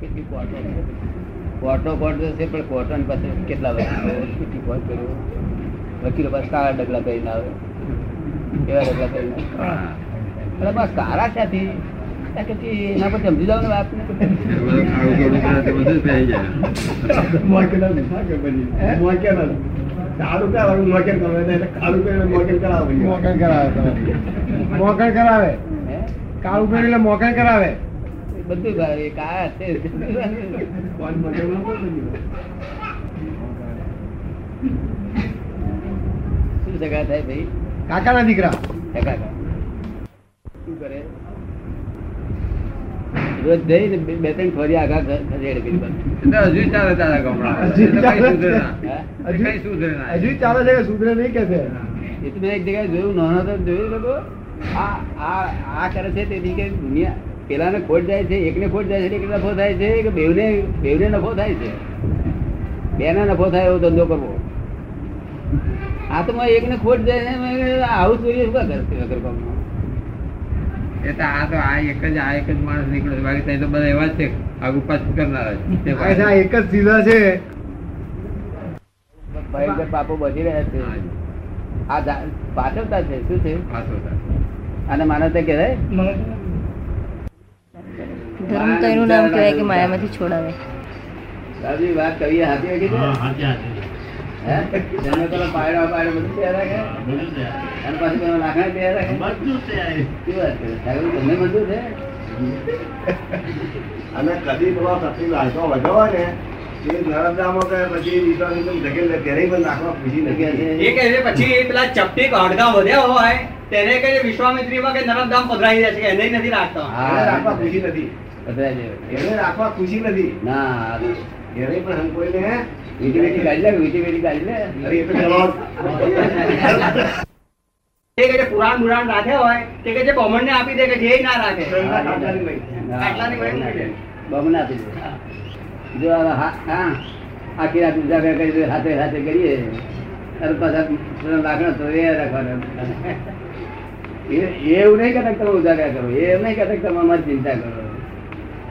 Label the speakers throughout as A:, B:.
A: કેટલી કોર્ટો છે. પણ કોર્ટોની પાસે કેટલા કર્યો વકીલો પાસે કાળા ડગલા કરીને આવે. કેવા ડગલા કરીને આવે? બસ કાળા ક્યાંથી ત્યાં કે જી એના પર સમજી જાવ ને વાતને
B: મોકણ કરાવે? કાળું પહેરી મોકણ કરાવે.
A: બધું ભાઈ કાળા છે. શું સગા થાય ભાઈ?
B: કાકાના દીકરા.
A: કાકા. શું કરે? રોજ જઈને બે બે ત્રણ ફરી આગા ઘ- કરી
C: હજુ ચાલે તારા ગામડા
B: હજુ.
C: સુધરે ના.
B: હજુ ચાલે છે કે સુધરે નહીં કે છે?
A: એ તો મેં એક જગ્યાએ જોયું નાનો તો જોયું લોકો. આ આ આ કરે છે તેથી કે દુનિયા પેલાને ખોટ જાય છે એકને ખોટ જાય છે એકને નફો થાય છે કે બેવને બેવને નફો થાય છે? બેને નફો થાય એવો ધંધો કરવો. આ તો મેં એકને ખોટ જાય છે આવું જોઈએ શું કરશે?
C: એ તો આ તો આ એક જ આ એક જ માણસ નીકળે છે. બાકી તો બધા એવા જ છે આગુ પાછું કરનારા જ. તે
B: આ છે, એક જ સીધા છે.
A: ભયંકર પાપો બચી રહ્યા છે. આ પાછળતા છે શું છે?
C: પાછળતા.
A: અને માનવતા કહેવાય?
D: ધર્મ તો એનું નામ કહેવાય કે માયામાંથી છોડાવે
A: દાદી વાત કરીએ હાથી છે હે? જન્મે પેલો પાયડો પાયડો બધું તૈયાર રાખે? અને પાછું પેલો લાકડા તૈયાર રાખે? શું વાત કરે? સાહેબ, તમને મંજૂર છે?
E: અને કદી પેલો સતી લાલચો વધાવો ને એ નર્મદામાં કે પછી વિશ્વાસની જેમ ધકેલ ત્યારે પણ નાખવા પૂછી નથી
F: એ કહે પછી પેલા ચપટી અડધા વધ્યા હોય તેને કઈ વિશ્વામિત્રી વિશ્વામિત્રીમાં કે નર્મદામ પધરાઈ જાય છે એને નથી રાખતો
E: રાખવા ખુશી નથી રાખવા ખુશી નથી.
A: ના
E: એને પણ હંકોઈને
A: વીટી વીટી કાઢી લે વીટી વીટી કાઢી લે
E: તો
F: કહે છે પુરાણ મુરાણ રાખે હોય તે કહે છે બ્રાહ્મણ ને આપી દે કે જે ના રાખે.
A: બમણ આપી દે. જો આ હા હા, આખી રાત સાથે કરી હાથે હાથે કરીએ. ત્યારે પાછા તો એ રાખવાના. એવું નહીં કહેતા તમે ઉજાગર કરો એ નહીં કહેતા કે તમે અમારી ચિંતા કરો.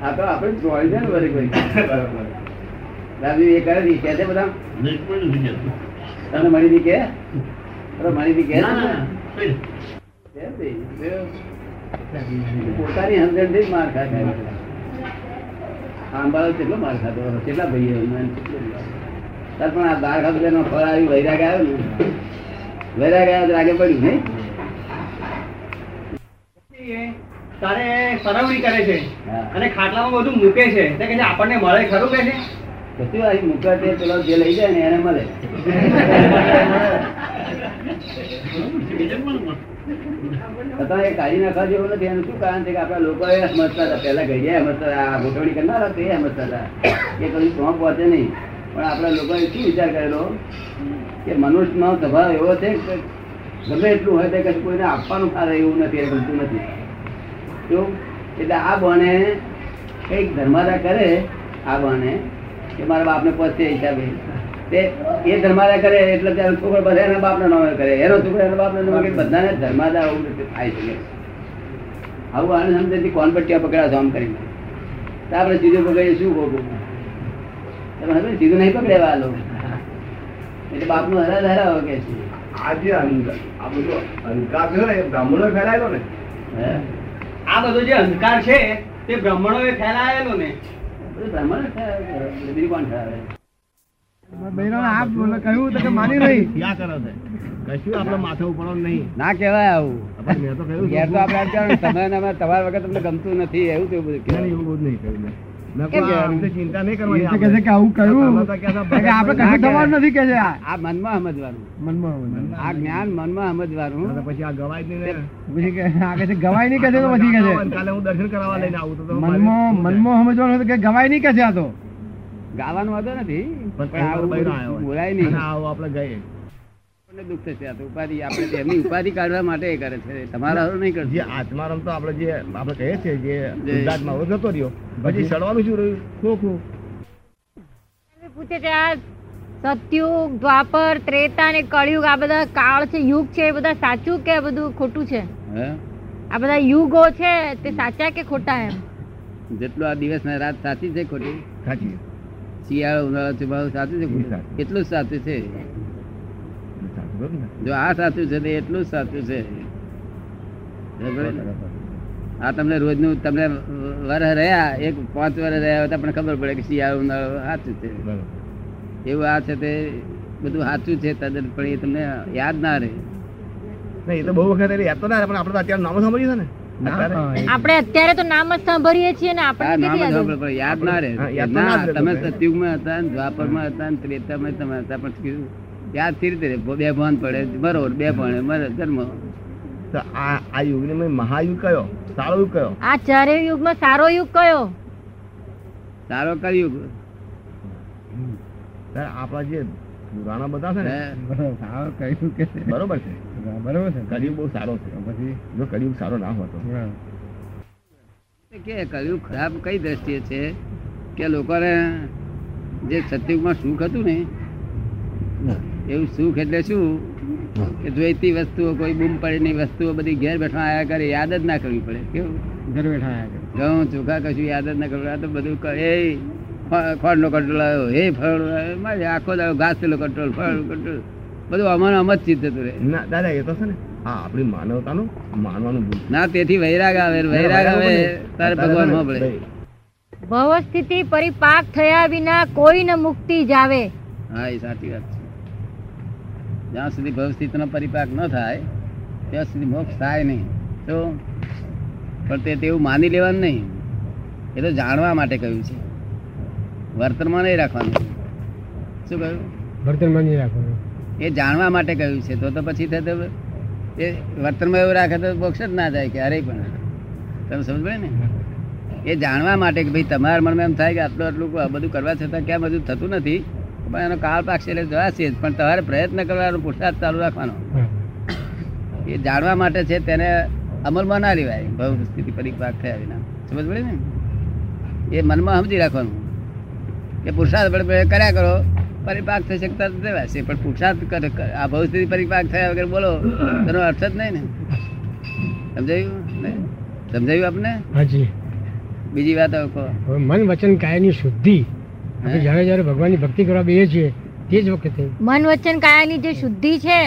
A: આ તો આપણે જોઈ છે ને વરી
E: ભાઈ
A: દાદી એ કરે છે કે છે બધા? તને મળી દી કે? અરે મળી દી કે? પોતાની હમદર્દથી જ માર છે. આંબાળો કેટલો માર ખાતો? કેટલા ભાઈઓ તાર પણ આ દાળ ખાતો એનો ફળ આવી વૈરાગ આવ્યો ને. વૈરાગ આવ્યો તો રાગે પડ્યું નહીં?
F: તારે સરવણી કરે છે. અને ખાટલામાં બધું મૂકે છે. કહે છે આપણને મળે ખરું કે છે?
A: કશું આવી મૂકવા તે પેલો જે લઈ જાય ને એને મળે. એ કાઢી નાખવા જેવું નથી. એનું શું કારણ છે કે આપણા લોકો એ સમજતા હતા. પહેલા ઘડિયા સમજતા હતા આ ગોઠવણી કરનારા તે સમજતા હતા. કે કદી સોંપ પહોંચે નહીં. પણ આપણા લોકોએ શું વિચાર કરેલો? કે મનુષ્યનો સ્વભાવ એવો છે કે ગમે એટલું હોય તો કશું કોઈને આપવાનું થાય એવું નથી એ ગમતું નથી. એટલે આ બને કંઈક ધર્માદા કરે આ બને કે મારા બાપને પહોંચે હિસાબે. તે એ ધર્માદા કરે એટલે ત્યારે છોકરો બધા એના બાપના નામે કરે. એનો છોકરો એના બાપના નામે બધાને ધર્માદા આવું રીતે થાય છે. આવું આને સમજેથી કોણ પટ્ટિયા પકડાશો આમ કરીને. તો આપણે સીધું પકડીએ શું ખોટું તમે હવે સીધું નહીં પકડેવા લો એટલે બાપનું હરા ધરાવો કે છે.
E: આ જે અંધ- આ બધો અહંકાર છે ને બ્રાહ્મણો ફેલાયેલો ને.
A: હે?
F: આ બધો જે અંધકાર છે તે બ્રાહ્મણોએ ફેલાયેલો ને.
A: બ્રાહ્મણ બીજું કોણ ઠરાવે
B: બહેરાને આ બોલે કહ્યું તો કે માની નહીં
E: ક્યાં કરે છે? કશું આપણે માથે ઉપડવાનું નહીં.
A: ના કહેવાય આવું.
E: પણ મેં તો કહ્યું
A: ઘેર તો આપણે આમ કહેવાનું, તમે ને અમે તમારા વગર તમને ગમતું નથી એવું કેવું બધું
E: આ ચિંતા નહીં કરવાની
B: તો કહે છે કે આવું કહ્યું
E: તમે તો કહેતા
B: કે આપણે કશું નથી કે છે આ.
A: આ મનમાં સમજવાનું.
B: મનમાં
A: આ જ્ઞાન મનમાં સમજવાનું.
E: પછી આ ગવાય નહીં
B: પછી કે છે ગવાય નહીં કે છે તો પછી કે છે.
E: કાલે હું દર્શન કરવા લઈને આવું તો તો
B: મનમાં મનમાં સમજવાનું કે ગવાય નહીં કે છે આ તો.
A: ગાવાનો વાંધો નથી.
E: પણ.
A: બોલાય નહીં.
E: આપણે ગઈએ.
A: આપણને દુઃખ થશે. આ તો ઉપાધિ આપણે એમની ઉપાધિ કાઢવા માટે કરે છે. તમારા હારું નહીં
E: જે
A: કરશે
E: આત્મા રમતો આપણે જે આપણે કહે છે જે ગુજરાતમાં હવે જતો રહ્યો પછી સડવાનું શું રહ્યું? ખોખું
D: પૂછે છે આ સતયુગ દ્વાપર ત્રેતા ને કળિયુગ આ બધા કાળ છે યુગ છે એ બધા સાચું કે બધું ખોટું છે?
A: હે?
D: આ બધા યુગો છે તે સાચા કે ખોટા એમ?
A: જેટલું આ દિવસ ને રાત સાચી છે ખોટી?
B: સાચી
A: શિયાળો ઉનાળો ચોમાસું સાચું છે કેટલું
B: સાચું.
A: છે? જો આ સાચું છે તો એટલું જ સાચું છે. આ તમને રોજનું તમને વર રહ્યા એક પાંચ વર રહ્યા હોય પણ ખબર પડે કે શિયાળો ઉનાળો સાચું છે. એવું આ છે તે બધું સાચું છે તદ્દન પણ એ તમને યાદ ના રહે.
B: નહીં, એ તો બહુ વખત યાદ તો ના રહે, પણ આપણે અત્યારે નામ સાંભળ્યું છે ને?
D: આપણે અત્યારે તો નામ જ સાંભળીએ છીએ ને આપણને
A: નામ
D: યાદ
A: સાંભળે યાદ ના રહે. તમે. સતયુગમાં હતા ને દ્વાપરમાં હતા ને ત્રેતામાં તમે હતા પણ સી રીતે બે ભાન પડે મરો બે ભણે મરે જન્મ
B: તો આ આ યુગને મેં મહાયુગ કયો? સારો યુગ કયો?
D: આ ચારે યુગમાં સારો યુગ કયો?
A: સારો કળિયુગ
B: સર આપણા જે પુરાણા બધા છે ને
C: સારો કહ્યું કે
B: બરોબર છે.
C: બરોબર છે.
B: કળિયુગ બહુ સારો છે.
C: પછી?
B: જો કળિયુગ સારો ના હોતો
A: કે કળિયુગ ખરાબ કઈ દ્રષ્ટિએ છે? કે લોકોને જે સતયુગમાં સુખ હતું ને એવું સુખ એટલે શું? કે જોઈતી વસ્તુઓ કોઈ બૂમ પડેની વસ્તુઓ બધી ઘેર બેઠા આયા કરે યાદ જ ના કરવી પડે. કેવું?
C: ઘર બેઠા આયા કરે.
A: ઘઉં ચોખા કશું યાદ જ ના કરવું આ તો બધું એ ખોડનો કંટ્રોલ આવ્યો. હે ફળ મારે આખો દાડો ઘાસ પેલો કંટ્રોલ ફળ કંટ્રોલ બધું અમારું આમ જ ચિત્ત હતું
B: ના દાદા એ તો છે ને હા આપણી માનવતાનું માનવાનું ભૂલ.
A: ના તેથી વૈરાગ આવે વૈરાગ આવે તારે ભગવાનમાં પડે
D: ભવ સ્થિતિ પરિપાક થયા વિના કોઈ ન મુક્તિ જાવે.
A: હા એ સાચી વાત છે. જ્યાં સુધી ભવસ્થિતનો પરિપાક ન થાય ત્યાં સુધી મોક્ષ થાય નહીં. તો પણ તે તેવું માની લેવાનું નહીં. એ તો જાણવા માટે કહ્યું છે. વર્તનમાં નહીં રાખવાનું. શું કહ્યું?
C: વર્તનમાં નહીં રાખવાનું.
A: એ જાણવા માટે કહ્યું છે. તો તો પછી તે તો એ વર્તનમાં એવું રાખે તો મોક્ષ જ ના જાય કે અરે પણ. તમે સમજ ને? એ જાણવા માટે કે ભાઈ તમારા મનમાં એમ થાય કે આટલું આટલું બધું કરવા છતાં કેમ બધું થતું નથી. પણ એનો કાળ પાકશે એટલે જવાશે જ. પણ તમારે પ્રયત્ન કરવાનો પુરસાદ ચાલુ રાખવાનો. એ જાણવા માટે છે તેને અમલમાં ના લેવાય. ભવ સ્થિતિ પરિપાક થયા વિના. સમજ પડે ને? એ મનમાં સમજી રાખવાનું. કે પુરસાદ કર્યા કરો પરિપાક થઈ શકતા દેવાશે પણ પુરસાદ. આ ભવ સ્થિતિ પરિપાક થયા વગર બોલો તેનો અર્થ જ નહીં ને. સમજાયું ને? સમજાયું આપને?
G: હાજી.
A: બીજી વાત
G: મન વચન કાયાની શુદ્ધિ આપણે જ્યારે જ્યારે ભગવાનની ભક્તિ કરવા બેસીએ છીએ તે જ વખતે
D: મન વચન કાયાની જે શુદ્ધિ છે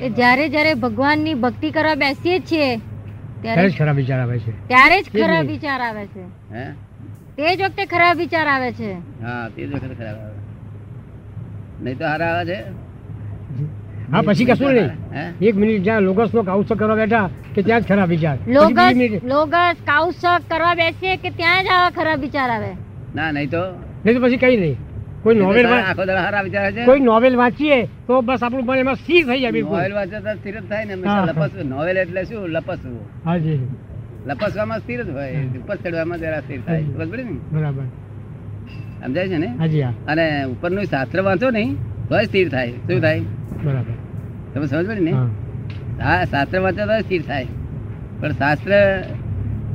D: એ જ્યારે જ્યારે ભગવાનની ભક્તિ કરવા બેસીએ છીએ
G: ત્યારે જ ખરાબ વિચાર આવે છે.
D: ત્યારે જ ખરાબ વિચાર આવે છે.
A: હે?
D: તે જ વખતે ખરાબ વિચાર આવે છે.
A: હા તે જ વખતે ખરાબ આવે. નહીં તો હારા આવે છે?
G: હા પછી કશું નહીં. એક મિનિટ જ્યાં લોગસ નો કાઉસ કરવા બેઠા કે ત્યાં જ ખરાબ વિચાર.
D: લોગસ લોગસ કાઉસક કરવા બેસીએ કે ત્યાં જ આવા ખરાબ વિચાર આવે?
A: ના નહીં તો
G: નહીં તો પછી કઈ નહીં. કોઈ નોવેલ કોઈ નોવેલ વાંચીએ તો બસ આપણું મન એમાં સ્થિર થઈ જાય બિલકુલ.
A: નોવેલ વાંચે તો સ્થિર થાય ને લપસવું. નોવેલ એટલે શું? લપસવું.
G: હાજી.
A: લપસવામાં સ્થિર જ હોય. ઉપર ચડવામાં જરા સ્થિર થાય. બરાબર ને?
G: બરાબર.
A: સમજાય છે ને?
G: હાજી હા.
A: અને ઉપરનું શાસ્ત્ર વાંચો નહીં તો સ્થિર થાય. શું થાય?
G: બરાબર.
A: તમે સમજ પડી ને?
G: હા.
A: શાસ્ત્ર વાંચો તો સ્થિર થાય. પણ શાસ્ત્ર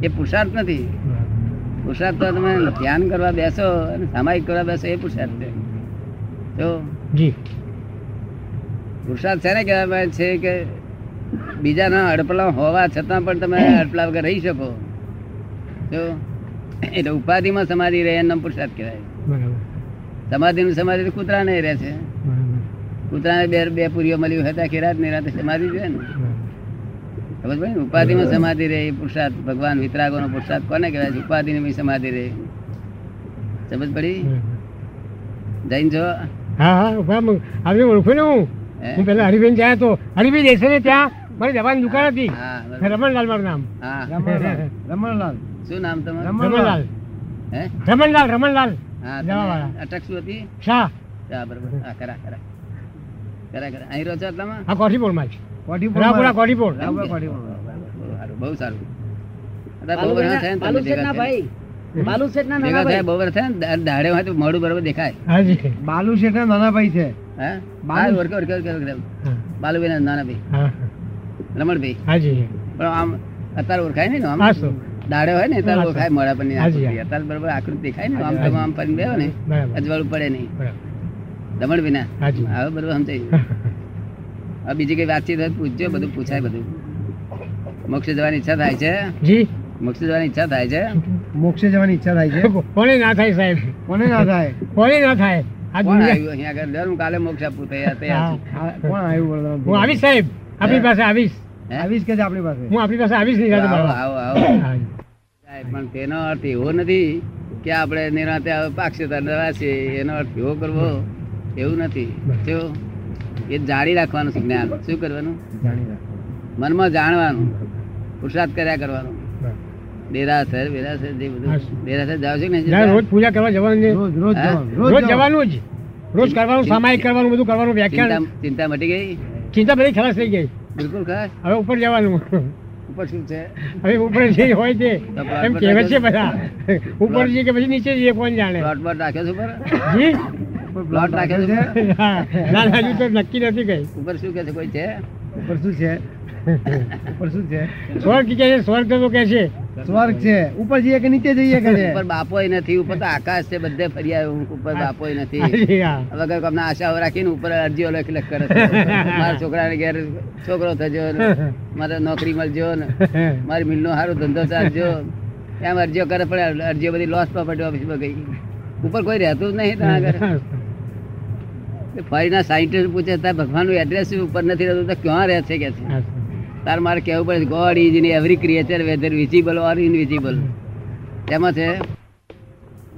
A: એ પુરુષાર્થ નથી. પુરુષાર્થ તો તમે ધ્યાન કરવા બેસો અને સામાયિક કરવા બેસો એ પુરુષાર્થ છે. તો
G: જી.
A: પુરુષાર્થ છે ને કહેવામાં છે કે બીજાના અડપલા હોવા છતાં પણ તમે અડપલા વગર રહી શકો. જો એટલે ઉપાધિમાં સમાધિ રહે એનું નામ પુરુષાર્થ કહેવાય સમાધિનું સમાધિ તો કૂતરા નહીં રહે છે. કૂતરાને બે બે પૂરીઓ મળી હતા કે ખેરાતની રાતે સમાધિ છે ને.
G: બરાબર.
A: ભાઈ ઉપાધિમાં સમાધિ રહે એ પુરુષાર્થ ભગવાન વિતરાગોનો પુરુષાર્થ કોને કહેવાય છે? ઉપાધિની બી સમાધિ રહે. સમજ પડી. જૈન છો
G: હા હા આપણે ઓળખું ને હું?
A: હું?
G: પેલા હરિભાઈ ત્યાં તો હરિભાઈ દેશે ને ત્યાં? મારી દવાની દુકાન હતી.
A: હા.
G: રમણલાલ મારું નામ.
A: હા.
G: રમણલાલ.
A: શું નામ તમારું?
G: રમણલાલ.
A: હે?
G: રમણલાલ રમણલાલ.
A: હા
G: જવાવાળા.
A: અટક શું હતી?
G: શાહ.
A: બરાબર. હા કરા કરા. કરા કરા. અહીં રહો છો આટલામાં?
G: આ કોઠીપોરમાં જ. રાપુરા
A: બહુ સારું. ને ને. દા- દાડે હોય તો મોઢું બરોબર દેખાય.
B: બાલુ શેઠ નાના ભાઈ છે.
A: હે? હા ઓળખે ઓળખે ઓળખે ઓળખે.
G: હા.
A: બાલુભાઈ ના નાના ભાઈ. રમણભાઈ.
G: હાજી.
A: પણ આમ અત્યારે ઓળખાય ને આમ?
G: હા,
A: દાડે હોય ને ત્યારે ઓળખાય મોડા પર. અત્યારે બરોબર આકૃતિ દેખાય ને આમ તમે આમ ફરીને બેહો ને. અજવાળું પડે નહીં.
G: બરાબર.
A: રમણ વિના હવે બરોબર સમજાય હવે બીજી કઈ વાતચીત પૂછજો બધું પૂછાય બધું. મોક્ષ જવાની ઈચ્છા થાય છે?
G: જી.
A: મોક્ષ જવાની ઈચ્છા થાય છે?
B: મોક્ષે જવાની ઈચ્છા થાય છે?
G: કોને ના થાય સાહેબ?
B: કોને ના થાય?
G: કોને ના થાય?
A: કોણ આવ્યું અહીંયા આગળ? દર હું કાલે મોક્ષ આપું તૈયાર તૈયાર છું.
B: કોણ આવ્યું
G: હું આવીશ સાહેબ. આપણી પાસે આવીશ.
B: આવીશ કે આપણી પાસે?
G: હું આપણી પાસે આવીશ નહીં
A: આવો આવો આવો. પણ તેનો અર્થ એવો નથી કે આપણે નિરાતે પાક્ષતા પાકશે એનો અર્થ એવો કરવો એવું નથી. જો એ જાળી રાખવાનું છે જ્ઞાન. શું કરવાનું? મનમાં જાણવાનું. પુરુષાર્થ કર્યા કરવાનું. દેરાસર વેરાસર જે બધું. દેરાસર જાવ છે
G: ને રોજ પૂજા કરવા જવાનું
B: રોજ રોજ જવાનું
G: રોજ જવાનું. જ. રોજ કરવાનું સામાયિક કરવાનું બધું કરવાનું
A: ચિંતા
G: વ્યાખ્યાન.
A: ચિંતા મટી ગઈ?
G: ચિંતા બધી ખલાસ થઈ ગઈ.
A: બિલકુલ ખાસ
G: હવે ઉપર જવાનું.
A: ઉપર શું છે?
G: હવે ઉપર જે હોય છે એમ કહેવાય છે બધા. ઉપર જઈએ કે પછી નીચે જઈએ કોણ જાણે?
A: પ્લોટ પર રાખ્યો છે ઉપર?
G: જી?
A: પ્લોટ રાખ્યો છે.
G: ના ના, હજુ તો નક્કી નથી કઈ.
A: ઉપર શું કે છે કોઈ છે?
B: ઉપર શું છે? ઉપર શું છે?
G: સ્વર્ગ કે છે સ્વર્ગ તો કે છે?
B: સ્વર્ગ છે. ઉપર જઈએ કે નીચે જઈએ કે છે
A: ઉપર બાપોય નથી ઉપર તો આકાશ છે બધે ફરી આવ્યો. હું. ઉપર બાપોય નથી. વગર અમને આશાઓ રાખીને ઉપર અરજીઓ લખી લખ કરે મારા છોકરાને ઘેર છોકરો થજો મારે નોકરી મળજો ને મારી મિલનો સારો ધંધો ચાલજો. એમ અરજીઓ કરે પણ અરજીઓ બધી લોસ પ્રોપર્ટી ઓફિસમાં ગઈ. ઉપર કોઈ રહેતું જ નહીં ત્યાં આગળ. ફરીના સાયન્ટિસ્ટ પૂછે તાર ભગવાનનું એડ્રેસ ઉપર નથી રહેતું તો ક્યાં રહે છે? કે છે. તાર મારે કહેવું પડે God is in every creature whether visible or invisible તેમાં છે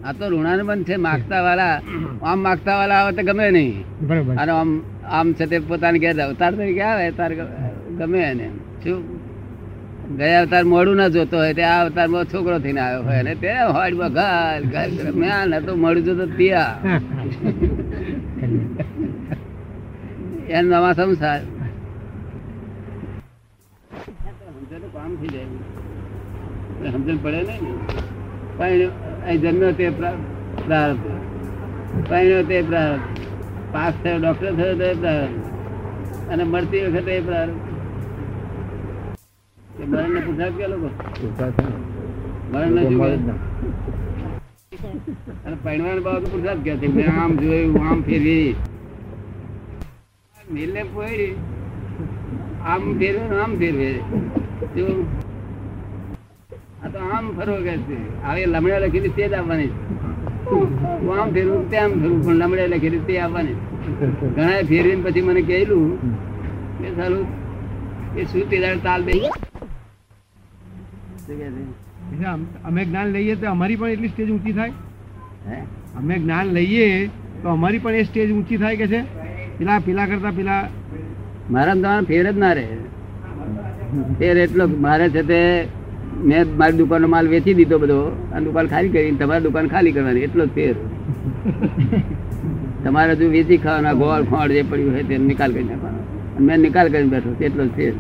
A: આ તો ઋણાનુબંધ છે માગતા વાળા આમ માગતા વાળા આવે તો ગમે નહીં.
G: બરોબર.
A: અને આમ આમ છે તે પોતાની ઘેર અવતાર તરીકે આવે તાર ગમે એને. શું? ગયા અવતાર મોડું ના જોતો હોય તે આ અવતારમાં છોકરો થઈને આવ્યો હોય અને તે હોડમાં ઘર ઘર મેં આ નતો મોડું જોતો ત્યાં. એમ નવા સંસાર. કામ થઈ જાય સમજણ પડે નહીં ને? પણ જન્મ્યો તે પ્રા- પ્રારબ્ધ. તે પ્રારબ્ધ. પાસ થયો ડોક્ટર થયો તો પ્રારબ્ધ. અને મળતી વખતે એ મરણ મરણને પૂછાય કે લોકો? મરણ કહે? અને ફેરવી ફેરવે જો, આ તો આમ ફરવો તે આવવાની. હું આમ ફેરવું પણ લમડે લખેલી તે આવવાની. ઘણા ફેરવીને પછી મને કહેલું, કે સારું એ શું તે તાલ દઈ શું
B: કે? અમે જ્ઞાન લઈએ તો અમારી પણ એટલી સ્ટેજ ઊંચી થાય.
A: હે?
B: અમે જ્ઞાન લઈએ તો અમારી પણ એ સ્ટેજ ઊંચી થાય કે છે? પેલા પેલા કરતા પેલા
A: મારા તમારા ફેર જ ના રહે. ફેર એટલો મારે છે તે મેં મારી દુકાનનો માલ વેચી દીધો બધો આ દુકાન ખાલી કરી તમારી દુકાન ખાલી કરવાની એટલો જ ફેર. તમારે જો વેચી ખાવાના ગોળ ખોળ જે પડ્યું હોય તે નિકાલ કરી નાખવાનો. અને મેં નિકાલ કરીને બેઠો એટલો જ ફેર.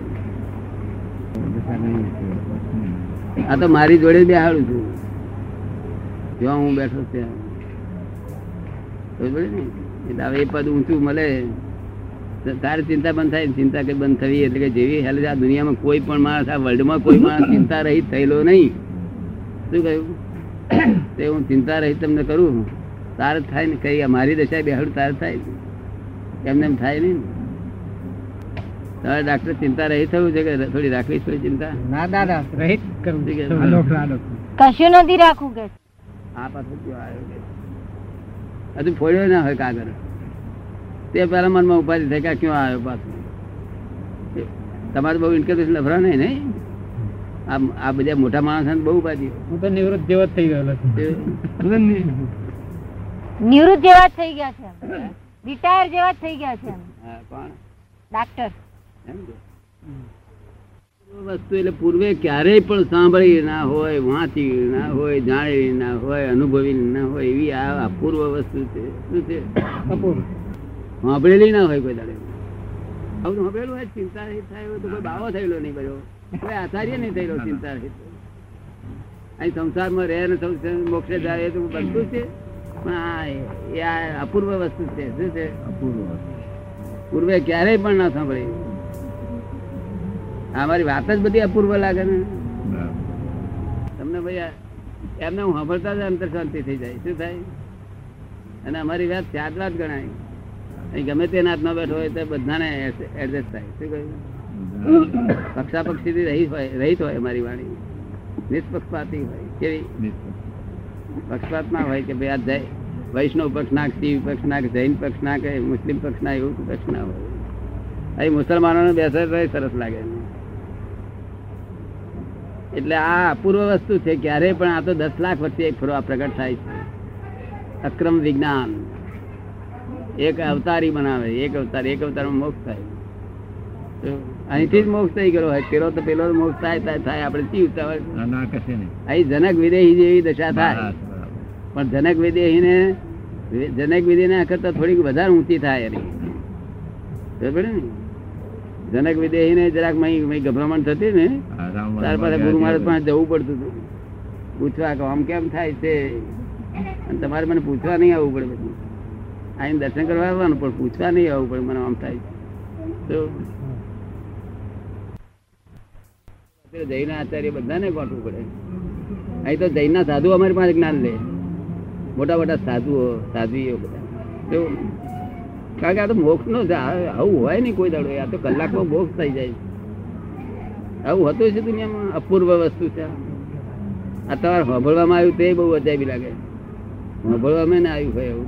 A: આ તો મારી જોડે બેહાડું છું. જ્યાં હું બેઠો ત્યાં? એટલે એ પદ ઊંચું મળે. તારી ચિંતા બંધ થાય. ચિંતા કઈ બંધ થવી એટલે કે જેવી હેલ આ દુનિયામાં કોઈ પણ માણસ, આ વર્લ્ડમાં કોઈ માણસ ચિંતા રહિત થયેલો નહીં. શું કહ્યું? તે હું ચિંતા રહિત તમને કરું. તાર થાય ને કઈ મારી દશા બેહાડું તાર થાય એમને એમ થાય નહીં. તારે ડાક્ટર ચિંતા રહી થયું છે કે થોડી રાખવી થોડી ચિંતા?
B: ના દાદા, રહિત
A: શું કે?
B: આ ડોક્ટર આ ડોક્ટર
D: કશું નથી રાખવું કે?
A: આ પાછો હજુ ફોડ્યો ના હોય કાગળ. તે પેલા મનમાં ઉપાધિ થઈ કે ક્યાં આવ્યો પાછું? તમારે બહુ ઇન્કરેજ લફરા નહીં નહીં? આ આ બધા મોટા માણસ બહુ ઉપાધિ
G: હું તો નિવૃત્ત જેવા જ થઈ ગયેલો
D: નિવૃત્ત જેવા જ થઈ ગયા છે રિટાયર જેવા જ થઈ ગયા છે.
A: કોણ?
D: ડાક્ટર
A: એમ કે? વસ્તુ એટલે પૂર્વે ક્યારેય પણ સાંભળી ના હોય વાંચી ના હોય જાણેલી ના હોય અનુભવી ના હોય એવી આ અપૂર્વ વસ્તુ છે. શું છે? સાંભળેલી ના હોય કોઈ દાડે. આવું સાંભળેલું હોય ચિંતા રહિત થાય તો કોઈ બાવો થયેલો નહીં કર્યો કોઈ આચાર્ય નહીં થયેલો ચિંતા રહિત. અહીં સંસારમાં રહે ને સંસાર મોક્ષે જાય તો બધું છે. પણ આ એ આ અપૂર્વ વસ્તુ છે. શું છે? પૂર્વે ક્યારેય પણ ના સાંભળી આ મારી વાત જ બધી અપૂર્વ લાગે ને. તમને ભાઈ એમને હું સાંભળતા જ અંતર શાંતિ થઈ જાય. શું થાય? અને અમારી વાત ત્યાર વાત ગણાય. અહીં ગમે તે નાથમાં બેઠો હોય તો બધાને એડજસ્ટ થાય. શું કહ્યું? પક્ષા પક્ષીથી રહી હોય રહિત હોય અમારી વાણી. નિષ્પક્ષપાતી હોય. કેવી? પક્ષપાત ના હોય કે ભાઈ આ જય વૈષ્ણવ પક્ષ નાખ શિવ પક્ષ નાખ જૈન પક્ષ કે મુસ્લિમ પક્ષ ના એવું પક્ષ ના હોય. અહીં મુસલમાનોને બેસે સરસ લાગે. એટલે આ અપૂર્વ વસ્તુ છે ક્યારે પણ આ તો દસ લાખ વર્ષે એક ફરવા પ્રગટ થાય છે. અક્રમ વિજ્ઞાન. એક અવતારી બનાવે એક અવતાર એક અવતારમાં મોક્ષ થાય. અહીંથી જ મોક્ષ થઈ ગયો. હોય પેલો તો પેલો મોક્ષ થાય થાય આપણે શી ઉતાવળ?
C: ના
A: અહીં જનક વિદેહી જેવી દશા થાય. પણ જનક વિદેહીને જનક વિદેહી કરતા થોડીક વધારે ઊંચી થાય એની. બરાબર ને? જનક વિદેહીને જરાક મય મય ગભરામણ થતી ને ત્યાર પાસે ગુરુ મહારાજ પાસે જવું પડતું હતું. પૂછવા કે આમ કેમ થાય છે? અને તમારે મને પૂછવા નહીં આવવું પડે બધું. આઈને દર્શન કરવા આવવાનું પણ પૂછવા નહીં આવવું પડે મને આમ થાય તો જૈન આચાર્ય બધાને ગોઠવું પડે. અહીં તો જૈનના સાધુ અમારી પાસે જ્ઞાન લે. મોટા મોટા સાધુઓ સાધુઓ બધા? કારણ કે આ તો મોક્ષ નો આવું હોય નહીં કોઈ દાડો. આ તો કલાકમાં મોક્ષ થઈ જાય આવું હતું છે દુનિયામાં. અપૂર્વ વસ્તુ છે. આ તમારે સાંભળવામાં આવ્યું તે બહુ અજાયબી લાગે. સાંભળવામાં ના આવ્યું હોય એવું.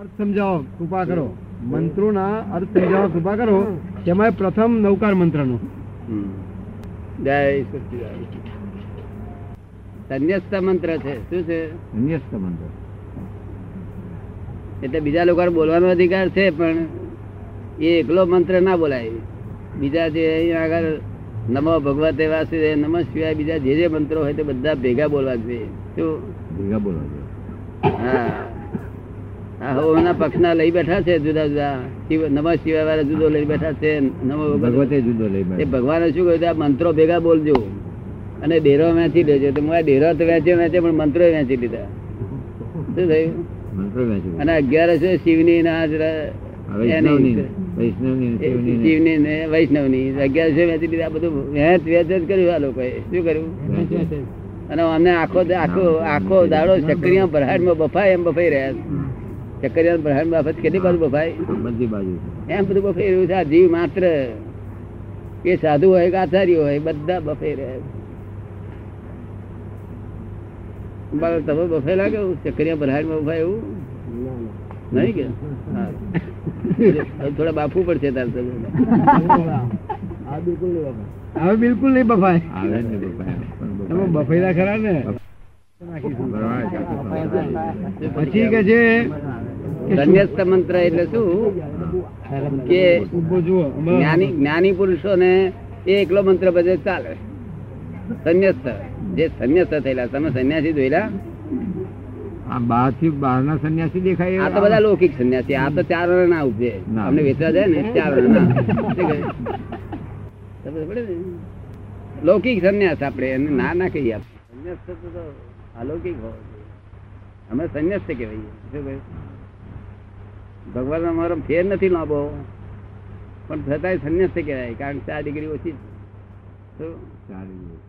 B: અર્થ સમજાવો કૃપા કરો. મંત્રોના અર્થ સમજાવો કૃપા કરો. તેમાં પ્રથમ નૌકાર મંત્રનો.
A: જય સચિદાન સંન્યસ્ત મંત્ર છે. શું છે? એટલે બીજા લોકો બોલવાનો અધિકાર છે પણ એ એકલો મંત્ર ના બોલાય. બીજા જે અહીંયા આગળ નમો ભગવતે વાસુદેવ નમઃ શિવાય બીજા જે જે મંત્રો હોય તે બધા ભેગા બોલવા જોઈએ. શું? હા. આ હોના પક્ષના લઈ બેઠા છે જુદા જુદા. નમ શિવાય વાળા જુદો લઈ બેઠા છે નમો ભગવતે.
C: જુદો લઈ
A: એ ભગવાને શું કહ્યું? આ મંત્રો ભેગા બોલજો. અને ડેરો વેચી દેજો. તો હું આ ડેરો તો વેચ્યો વેચે પણ મંત્રો વેચી દીધા. શું થયું? અને અગિયારસ શિવની ના શિવની ને. વૈષ્ણવની. અગિયારસ વેચી દીધા આ બધું વેચ વેચ જ કર્યું આ લોકોએ. શું કર્યું? અને અમને આખો આખો આખો દાડો ચક્રિયા ભરહાડમાં બફાય એમ બફાઈ રહ્યા છે. ચક્રિયા ભરહાડમાં બફાય. કેટલી બાજુ બફાય?
C: બધી બાજુ
A: એમ બધું બફાઈ રહ્યું છે. આ જીવ માત્ર એ સાધુ હોય કે આચાર્ય હોય બધા બફાઈ રહ્યા છે. બાળ તમે બફેલા કે ચક્રિયા ભરહાડમાં ઊભા એવું? નહીં કે? હા. હવે થોડા બાફવું પડશે તાર તો
B: હવે બિલકુલ નહીં બફાય. તમે બફેલા ખરા ને. પછી કે છે
A: સંન્યસ્ત મંત્ર એટલે શું? કે જ્ઞાની જ્ઞાની પુરુષો ને એ એકલો મંત્ર બધે ચાલે. સંન્યસ્ત. જે સંન્યસ્ત થયેલા તમે સંન્યાસી જોયેલા?
C: બહારથી બહારના સંન્યાસી દેખાય
A: આ તો બધા લૌકિક સંન્યાસી આ તો ચાર ના. અમને વેચવા જાય ને ચાર? લૌકિક સંન્યાસ આપણે એને ના ના કહીએ. સંન્યાસ તો અલૌકિક હોવો. અમે સંન્યાસ કહેવાય શું કહે? ભગવાન અમારો ફેર નથી લાંબો. પણ છતાંય સંન્યાસ કહેવાય કારણ કે ચાર ડિગ્રી ઓછી. શું?
C: સારી